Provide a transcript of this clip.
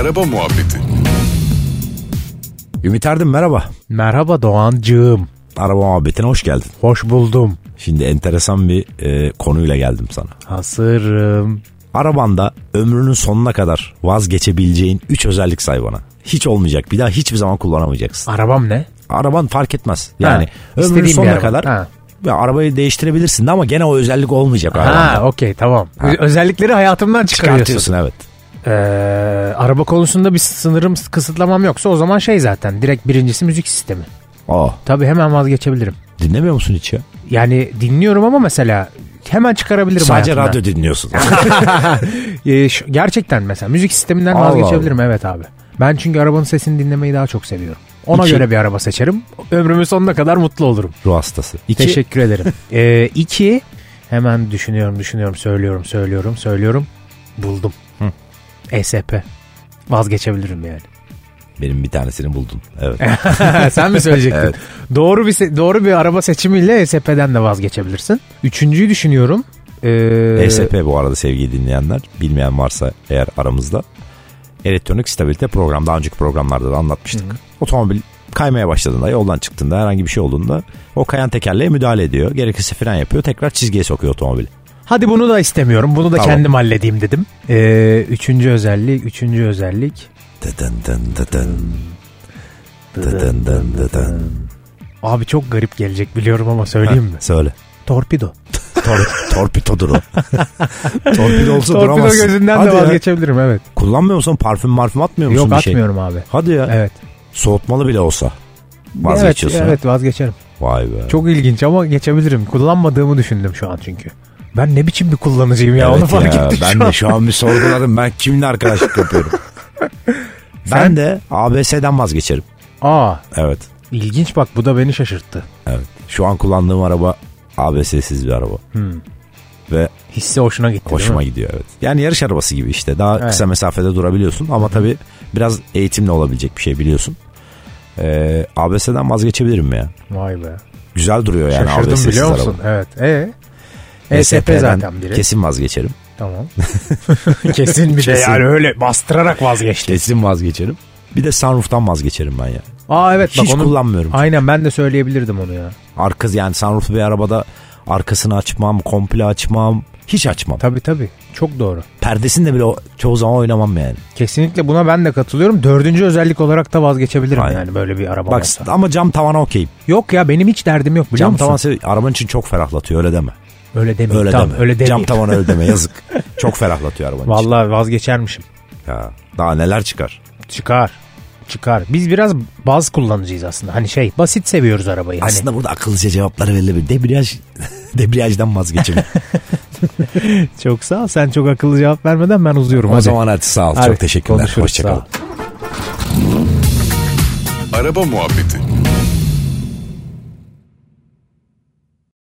Araba Muhabbeti Ümit Erdem merhaba. Merhaba Doğancığım. Araba muhabbetine hoş geldin. Hoş buldum. Şimdi enteresan bir e, konuyla geldim sana. Hazırım. Arabanda ömrünün sonuna kadar vazgeçebileceğin 3 özellik say bana. Hiç olmayacak. Bir daha hiçbir zaman kullanamayacaksın. Arabam ne? Araban fark etmez. Yani Ha, ömrünün sonuna araba. kadar Ha. ya, arabayı değiştirebilirsin de ama gene o özellik olmayacak Ha okey tamam. Özellikleri hayatımdan çıkarıyorsun. Çıkartıyorsun evet. Ee, araba konusunda bir sınırım kısıtlamam yoksa o zaman şey zaten direkt birincisi müzik sistemi. Aa, Tabii hemen vazgeçebilirim. dinlemiyor musun hiç ya? Yani dinliyorum ama mesela hemen çıkarabilirim Sadece hayatımdan. radyo dinliyorsun. Ee, şu- gerçekten mesela müzik sisteminden Allah vazgeçebilirim evet abi. Ben çünkü arabanın sesini dinlemeyi daha çok seviyorum. Ona İki. göre bir araba seçerim. Ömrümün sonuna kadar mutlu olurum. Ruh hastası. İki, Teşekkür ederim. Ee, iki, hemen düşünüyorum, düşünüyorum, söylüyorum, söylüyorum, söylüyorum. Buldum. Hı. ESP. Vazgeçebilirim yani. benim bir tanesini buldun. Evet. Sen mi söyleyecektin? Evet. Doğru bir se- doğru bir araba seçimiyle ESP'den de vazgeçebilirsin. Üçüncüyü düşünüyorum. Ee, ESP bu arada sevgili dinleyenler. Bilmeyen varsa eğer aramızda. Elektronik stabilite program. Daha önceki programlarda da anlatmıştık. Otomobil kaymaya başladığında, yoldan çıktığında, herhangi bir şey olduğunda o kayan tekerleğe müdahale ediyor. Gerekirse fren yapıyor. Tekrar çizgiye sokuyor otomobili. Hadi bunu da istemiyorum. Bunu da Tamam. kendim halledeyim dedim. Ee, üçüncü özellik, üçüncü özellik. Dıdın dın dıdın. Dıdın dın dıdın. Abi çok garip gelecek biliyorum ama söyleyeyim mi? Söyle. Torpido. Tor torpidodur o. Torpido olsa Torpido duramazsın. gözünden Hadi de ya. vazgeçebilirim evet. Kullanmıyor musun? Parfüm marfüm atmıyor musun Yok bir şey? atmıyorum abi. Hadi ya. Evet. Soğutmalı bile olsa. Vazgeçiyorsun. Evet, ha? evet vazgeçerim. Vay be. Çok ilginç ama geçebilirim. Kullanmadığımı düşündüm şu an çünkü. Ben ne biçim bir kullanıcıyım ya onu Evet fark ya, ettim Ben şu de an. şu an bir sorguladım. Ben kiminle arkadaşlık yapıyorum? ben Sen- de ABS'den vazgeçerim. Aa Evet. ilginç bak bu da beni şaşırttı. Evet. Şu an kullandığım araba ABS'siz bir araba. Hmm. Ve Hissi hoşuna gitti hoşuma değil mi? gidiyor evet. Yani yarış arabası gibi işte. Daha Evet. kısa mesafede durabiliyorsun ama tabii biraz eğitimle olabilecek bir şey biliyorsun. Ee, ABS'den vazgeçebilirim ya. Vay be. Güzel duruyor yani Şaşırdım ABS'siz biliyor araba. musun? Evet. E? ESP zaten biri. Kesin vazgeçerim. Tamam. Kesin bir de Kesin. yani öyle bastırarak vazgeçti. Kesin vazgeçerim. Bir de sunroof'tan vazgeçerim ben ya. Aa evet bak Hiç onu... kullanmıyorum. Aynen ben de söyleyebilirdim onu ya. Arka yani sunrooflu bir arabada arkasını açmam, komple açmam, hiç açmam. Tabii tabii. Çok doğru. Perdesini de bile o- çoğu zaman oynamam yani. Kesinlikle buna ben de katılıyorum. Dördüncü özellik olarak da vazgeçebilirim Aynen. yani böyle bir araba Bak olsa. ama cam tavana okeyim. Yok ya benim hiç derdim yok biliyor Cam musun? tavan sev- arabanın için çok ferahlatıyor öyle deme. Öyle demeyeyim. Öyle tamam, deme. Öyle demeyeyim. Cam tavan öyle deme yazık. çok ferahlatıyor arabanın için. Vallahi vazgeçermişim. Ya, daha neler çıkar. Çıkar. Çıkar. Biz biraz baz kullanıcıyız aslında. Hani şey basit seviyoruz arabayı. Hani Aslında burada akıllıca cevapları verilebilir. Debriyaj, debriyajdan vazgeçelim. çok sağ ol. Sen çok akıllı cevap vermeden ben uzuyorum. o Hadi. zaman hadi sağ ol. Hadi, çok teşekkürler. konuşuruz, Hoşçakalın. Araba Muhabbeti